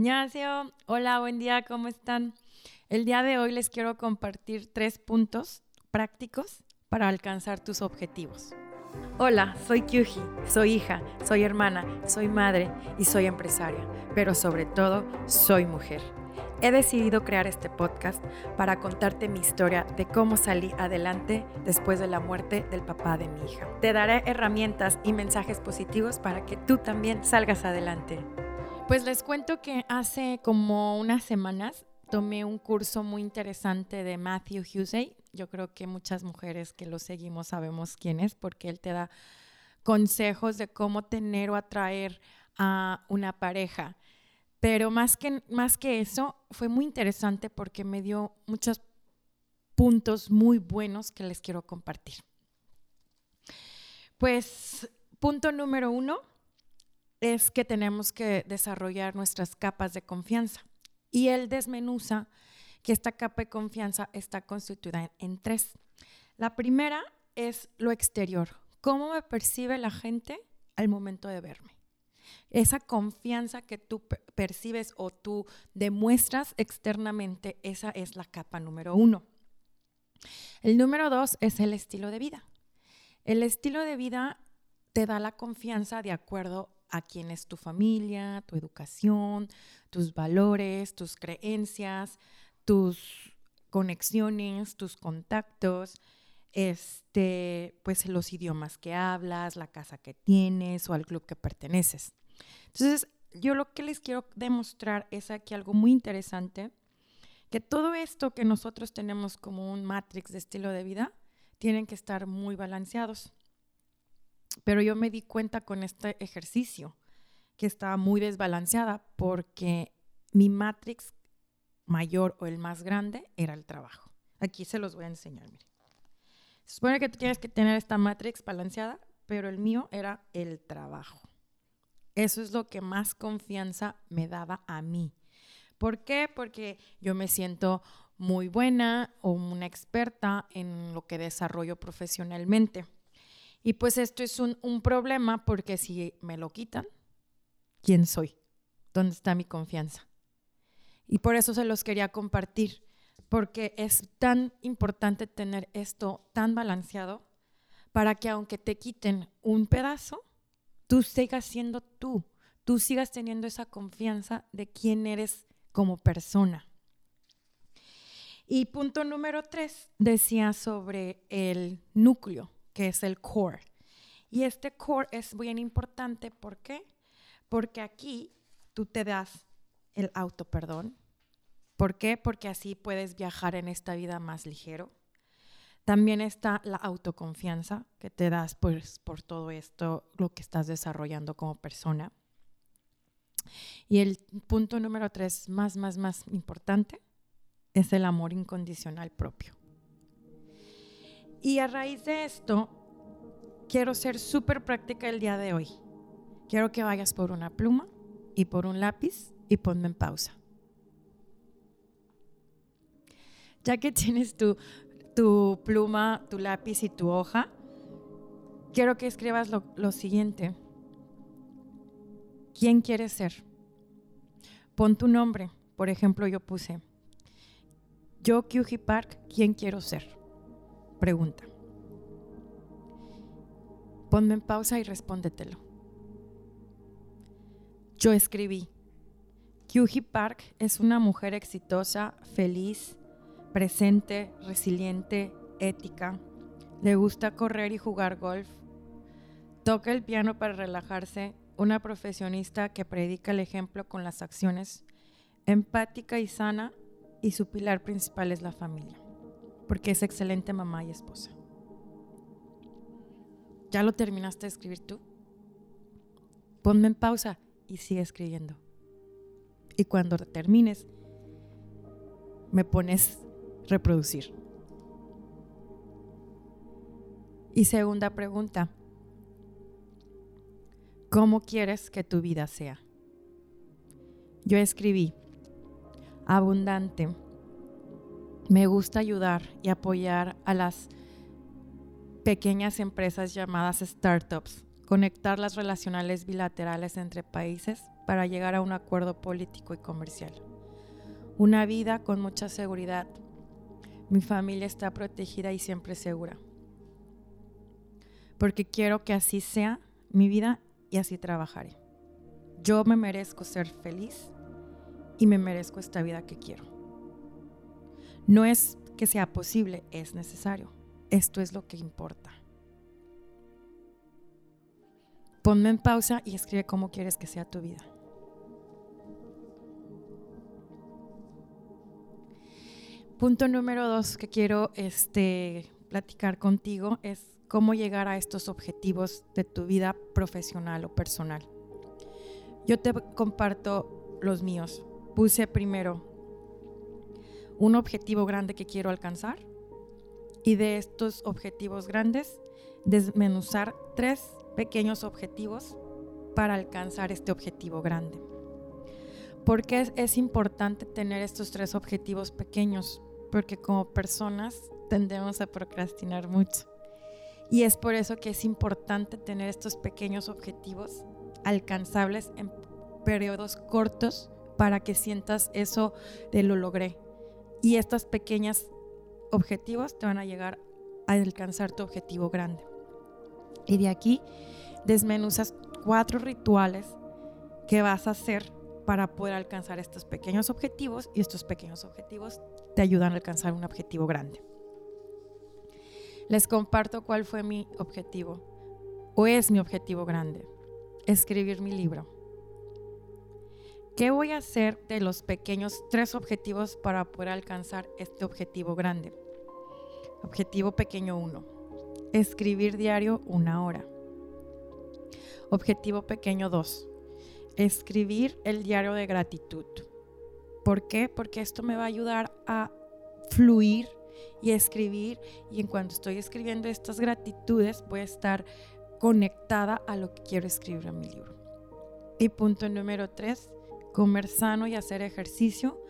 Ignacio, hola, buen día, ¿cómo están? El día de hoy les quiero compartir tres puntos prácticos para alcanzar tus objetivos. Hola, soy Kyuji, soy hija, soy hermana, soy madre y soy empresaria, pero sobre todo soy mujer. He decidido crear este podcast para contarte mi historia de cómo salí adelante después de la muerte del papá de mi hija. Te daré herramientas y mensajes positivos para que tú también salgas adelante. Pues les cuento que hace como unas semanas tomé un curso muy interesante de Matthew Husey. Yo creo que muchas mujeres que lo seguimos sabemos quién es porque él te da consejos de cómo tener o atraer a una pareja. Pero más que, más que eso, fue muy interesante porque me dio muchos puntos muy buenos que les quiero compartir. Pues punto número uno, es que tenemos que desarrollar nuestras capas de confianza. Y él desmenuza que esta capa de confianza está constituida en, tres. La primera es lo exterior, cómo me percibe la gente al momento de verme. Esa confianza que tú percibes o tú demuestras externamente, esa es la capa número uno. El número dos es el estilo de vida. El estilo de vida te da la confianza de acuerdo a quién es tu familia, tu educación, tus valores, tus creencias, tus conexiones, tus contactos, este, pues los idiomas que hablas, la casa que tienes o al club que perteneces. Entonces, yo lo que les quiero demostrar es aquí algo muy interesante, que todo esto que nosotros tenemos como un matrix de estilo de vida, tienen que estar muy balanceados. Pero yo me di cuenta con este ejercicio que estaba muy desbalanceada porque mi matrix mayor o el más grande era el trabajo. Aquí se los voy a enseñar. Se supone que tú tienes que tener esta matrix balanceada, pero el mío era el trabajo. Eso es lo que más confianza me daba a mí. ¿Por qué? Porque yo me siento muy buena o una experta en lo que desarrollo profesionalmente. Y pues esto es un, problema porque si me lo quitan, ¿quién soy? ¿Dónde está mi confianza? Y por eso se los quería compartir, porque es tan importante tener esto tan balanceado para que aunque te quiten un pedazo, tú sigas siendo tú, tú sigas teniendo esa confianza de quién eres como persona. Y punto número tres decía sobre el núcleo que es el core. Y este core es bien importante, ¿por qué? Porque aquí tú te das el auto perdón. ¿Por qué? Porque así puedes viajar en esta vida más ligero. También está la autoconfianza que te das pues, por todo esto, lo que estás desarrollando como persona. Y el punto número tres, más, más, más importante, es el amor incondicional propio. Y a raíz de esto, quiero ser súper práctica el día de hoy. Quiero que vayas por una pluma y por un lápiz y ponme en pausa. Ya que tienes tu, tu pluma, tu lápiz y tu hoja, quiero que escribas lo, lo siguiente. ¿Quién quieres ser? Pon tu nombre. Por ejemplo, yo puse, yo, Kyuji Park, ¿quién quiero ser? Pregunta. Ponme en pausa y respóndetelo. Yo escribí, Kyuji Park es una mujer exitosa, feliz, presente, resiliente, ética. Le gusta correr y jugar golf. Toca el piano para relajarse, una profesionista que predica el ejemplo con las acciones, empática y sana, y su pilar principal es la familia porque es excelente mamá y esposa. ¿Ya lo terminaste de escribir tú? Ponme en pausa y sigue escribiendo. Y cuando termines, me pones reproducir. Y segunda pregunta, ¿cómo quieres que tu vida sea? Yo escribí, abundante, me gusta ayudar y apoyar a las pequeñas empresas llamadas startups, conectar las relacionales bilaterales entre países para llegar a un acuerdo político y comercial. Una vida con mucha seguridad. Mi familia está protegida y siempre segura. Porque quiero que así sea mi vida y así trabajaré. Yo me merezco ser feliz y me merezco esta vida que quiero. No es que sea posible, es necesario. Esto es lo que importa. Ponme en pausa y escribe cómo quieres que sea tu vida. Punto número dos que quiero este, platicar contigo es cómo llegar a estos objetivos de tu vida profesional o personal. Yo te comparto los míos. Puse primero un objetivo grande que quiero alcanzar y de estos objetivos grandes desmenuzar tres pequeños objetivos para alcanzar este objetivo grande. ¿Por qué es, es importante tener estos tres objetivos pequeños? Porque como personas tendemos a procrastinar mucho. Y es por eso que es importante tener estos pequeños objetivos alcanzables en periodos cortos para que sientas eso de lo logré. Y estos pequeños objetivos te van a llegar a alcanzar tu objetivo grande. Y de aquí desmenuzas cuatro rituales que vas a hacer para poder alcanzar estos pequeños objetivos y estos pequeños objetivos te ayudan a alcanzar un objetivo grande. Les comparto cuál fue mi objetivo o es mi objetivo grande, escribir mi libro. ¿Qué voy a hacer de los pequeños tres objetivos para poder alcanzar este objetivo grande? Objetivo pequeño 1. Escribir diario una hora. Objetivo pequeño 2. Escribir el diario de gratitud. ¿Por qué? Porque esto me va a ayudar a fluir y escribir y en cuanto estoy escribiendo estas gratitudes voy a estar conectada a lo que quiero escribir en mi libro. Y punto número 3, comer sano y hacer ejercicio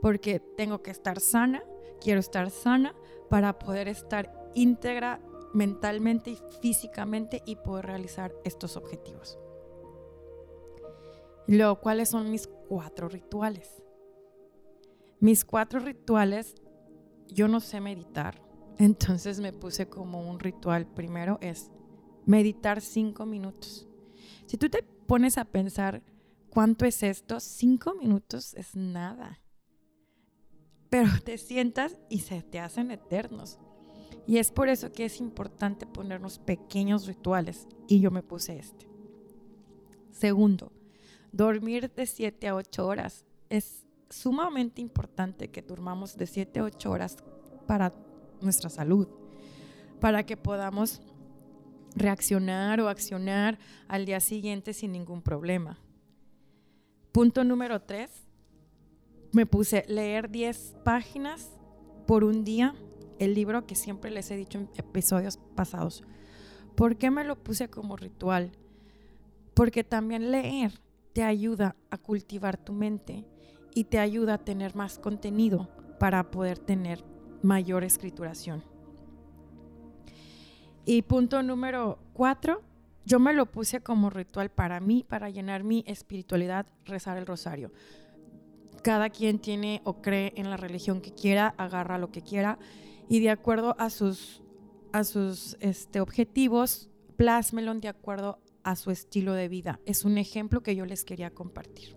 porque tengo que estar sana, quiero estar sana para poder estar íntegra mentalmente y físicamente y poder realizar estos objetivos. Luego, ¿cuáles son mis cuatro rituales? Mis cuatro rituales, yo no sé meditar, entonces me puse como un ritual. Primero es meditar cinco minutos. Si tú te pones a pensar cuánto es esto, cinco minutos es nada. Pero te sientas y se te hacen eternos. Y es por eso que es importante ponernos pequeños rituales. Y yo me puse este. Segundo, dormir de 7 a 8 horas. Es sumamente importante que durmamos de 7 a 8 horas para nuestra salud, para que podamos reaccionar o accionar al día siguiente sin ningún problema. Punto número 3. Me puse leer 10 páginas por un día el libro que siempre les he dicho en episodios pasados. ¿Por qué me lo puse como ritual? Porque también leer te ayuda a cultivar tu mente y te ayuda a tener más contenido para poder tener mayor escrituración. Y punto número cuatro, yo me lo puse como ritual para mí, para llenar mi espiritualidad, rezar el rosario. Cada quien tiene o cree en la religión que quiera, agarra lo que quiera y de acuerdo a sus, a sus este, objetivos, plásmelo de acuerdo a su estilo de vida. Es un ejemplo que yo les quería compartir.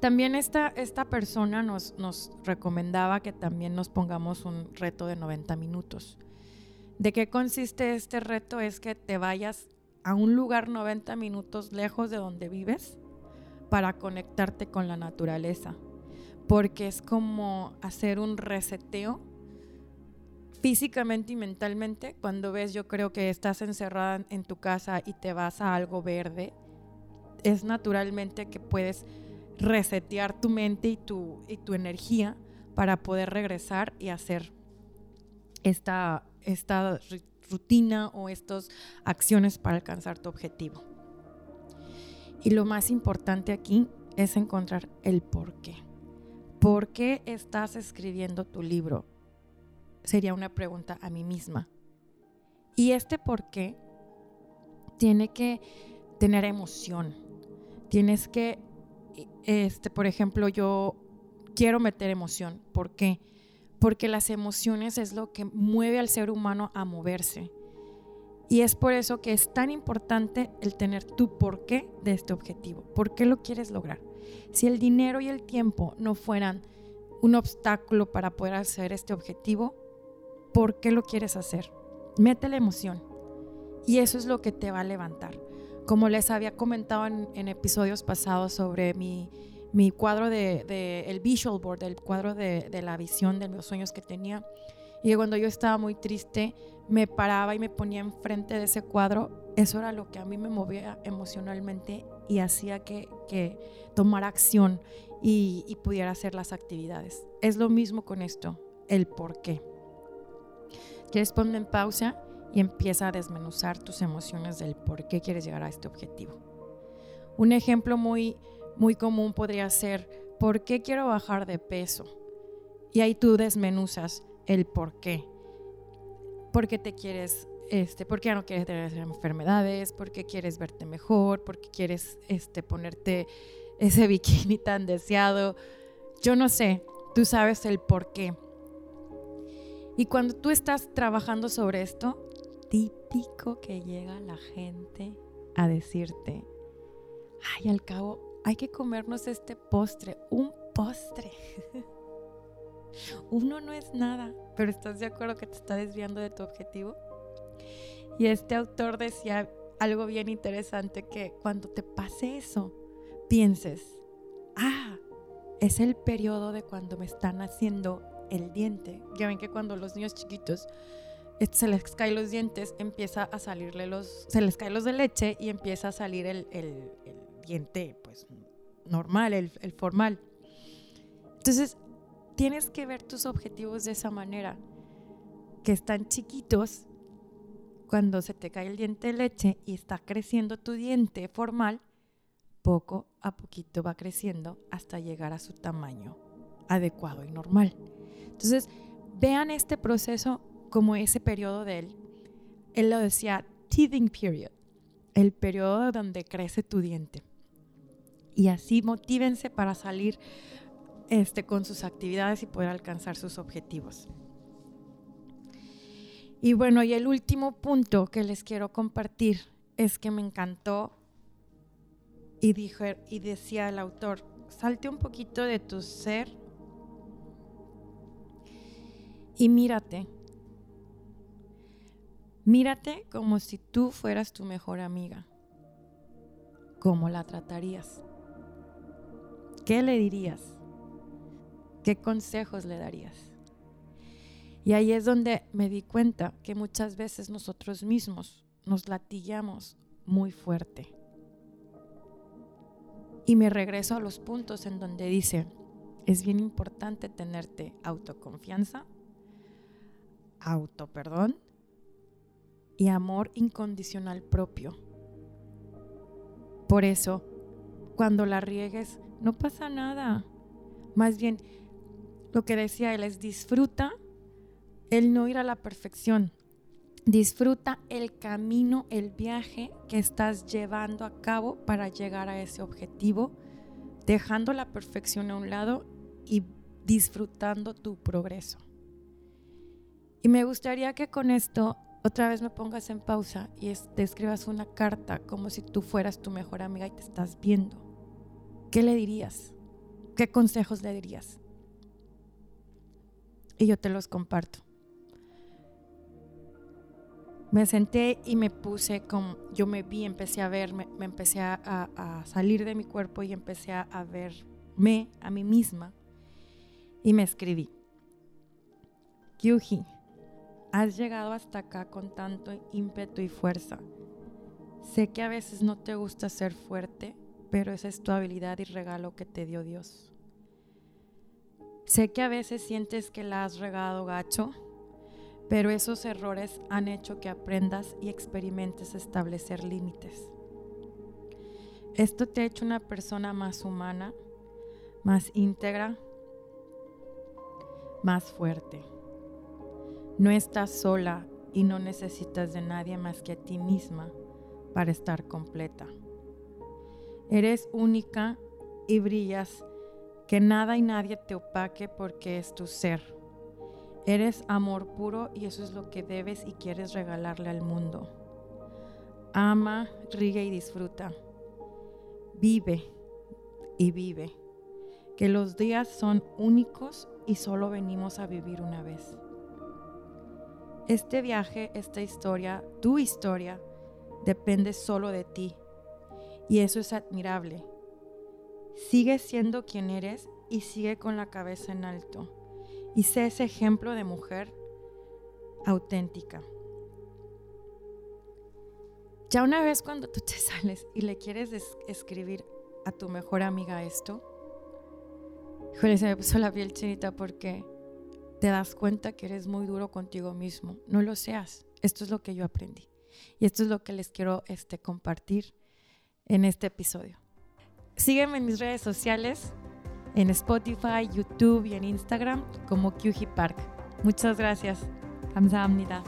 También esta, esta persona nos, nos recomendaba que también nos pongamos un reto de 90 minutos. ¿De qué consiste este reto? Es que te vayas a un lugar 90 minutos lejos de donde vives para conectarte con la naturaleza, porque es como hacer un reseteo físicamente y mentalmente, cuando ves, yo creo que estás encerrada en tu casa y te vas a algo verde, es naturalmente que puedes resetear tu mente y tu, y tu energía para poder regresar y hacer esta, esta rutina o estas acciones para alcanzar tu objetivo. Y lo más importante aquí es encontrar el por qué. ¿Por qué estás escribiendo tu libro? sería una pregunta a mí misma. Y este por qué tiene que tener emoción, Tienes que, este, por ejemplo, yo quiero meter emoción. ¿Por qué? Porque las emociones es lo que mueve al ser humano a moverse. Y es por eso que es tan importante el tener tu porqué de este objetivo. ¿Por qué lo quieres lograr? Si el dinero y el tiempo no fueran un obstáculo para poder hacer este objetivo, ¿por qué lo quieres hacer? Mete la emoción. Y eso es lo que te va a levantar. Como les había comentado en, episodios pasados sobre mi, mi cuadro de, el visual board, el cuadro de, la visión de los sueños que tenía. Y cuando yo estaba muy triste, me paraba y me ponía enfrente de ese cuadro. Eso era lo que a mí me movía emocionalmente y hacía que, que tomara acción y, y pudiera hacer las actividades. Es lo mismo con esto, el por qué. ¿Quieres poner en pausa? y empieza a desmenuzar tus emociones del por qué quieres llegar a este objetivo. Un ejemplo muy, muy común podría ser, ¿por qué quiero bajar de peso? Y ahí tú desmenuzas el por qué. ¿Por qué te quieres, este, por qué no quieres tener enfermedades? ¿Por qué quieres verte mejor? ¿Por qué quieres este, ponerte ese bikini tan deseado? Yo no sé, tú sabes el por qué. Y cuando tú estás trabajando sobre esto, típico que llega la gente a decirte, ay, al cabo, hay que comernos este postre, un postre. Uno no es nada, pero ¿estás de acuerdo que te está desviando de tu objetivo? Y este autor decía algo bien interesante, que cuando te pase eso, pienses, ah, es el periodo de cuando me están haciendo el diente. Ya ven que cuando los niños chiquitos se les caen los dientes, empieza a salirle los, se les caen los de leche y empieza a salir el, diente, pues, normal, el, el formal. Entonces, tienes que ver tus objetivos de esa manera, que están chiquitos cuando se te cae el diente de leche y está creciendo tu diente formal, poco a poquito va creciendo hasta llegar a su tamaño adecuado y normal. Entonces, vean este proceso como ese periodo de él, él lo decía teething period, el periodo donde crece tu diente. Y así motívense para salir este, con sus actividades y poder alcanzar sus objetivos. Y bueno, y el último punto que les quiero compartir es que me encantó y, dijo, y decía el autor, salte un poquito de tu ser y mírate Mírate como si tú fueras tu mejor amiga. ¿Cómo la tratarías? ¿Qué le dirías? ¿Qué consejos le darías? Y ahí es donde me di cuenta que muchas veces nosotros mismos nos latillamos muy fuerte. Y me regreso a los puntos en donde dice, es bien importante tenerte autoconfianza, auto perdón y amor incondicional propio. Por eso, cuando la riegues, no pasa nada. Más bien, lo que decía él es disfruta el no ir a la perfección. Disfruta el camino, el viaje que estás llevando a cabo para llegar a ese objetivo, dejando la perfección a un lado y disfrutando tu progreso. Y me gustaría que con esto otra vez me pongas en pausa y te escribas una carta como si tú fueras tu mejor amiga y te estás viendo. ¿Qué le dirías? ¿Qué consejos le dirías? Y yo te los comparto. Me senté y me puse como, yo me vi, empecé a verme, me empecé a, salir de mi cuerpo y empecé a, a verme a mí misma y me escribí. Kyuji, Has llegado hasta acá con tanto ímpetu y fuerza. Sé que a veces no te gusta ser fuerte, pero esa es tu habilidad y regalo que te dio Dios. Sé que a veces sientes que la has regado gacho, pero esos errores han hecho que aprendas y experimentes establecer límites. Esto te ha hecho una persona más humana, más íntegra, más fuerte. No estás sola y no necesitas de nadie más que a ti misma para estar completa. Eres única y brillas, que nada y nadie te opaque porque es tu ser. Eres amor puro y eso es lo que debes y quieres regalarle al mundo. Ama, ríe y disfruta. Vive y vive. Que los días son únicos y solo venimos a vivir una vez. Este viaje, esta historia, tu historia, depende solo de ti. Y eso es admirable. Sigue siendo quien eres y sigue con la cabeza en alto y sé ese ejemplo de mujer auténtica. Ya una vez cuando tú te sales y le quieres escribir a tu mejor amiga esto, híjole, se me puso la piel chinita porque te das cuenta que eres muy duro contigo mismo. No lo seas. Esto es lo que yo aprendí. Y esto es lo que les quiero este, compartir en este episodio. Sígueme en mis redes sociales, en Spotify, YouTube y en Instagram como QG Park. Muchas gracias. 감사합니다.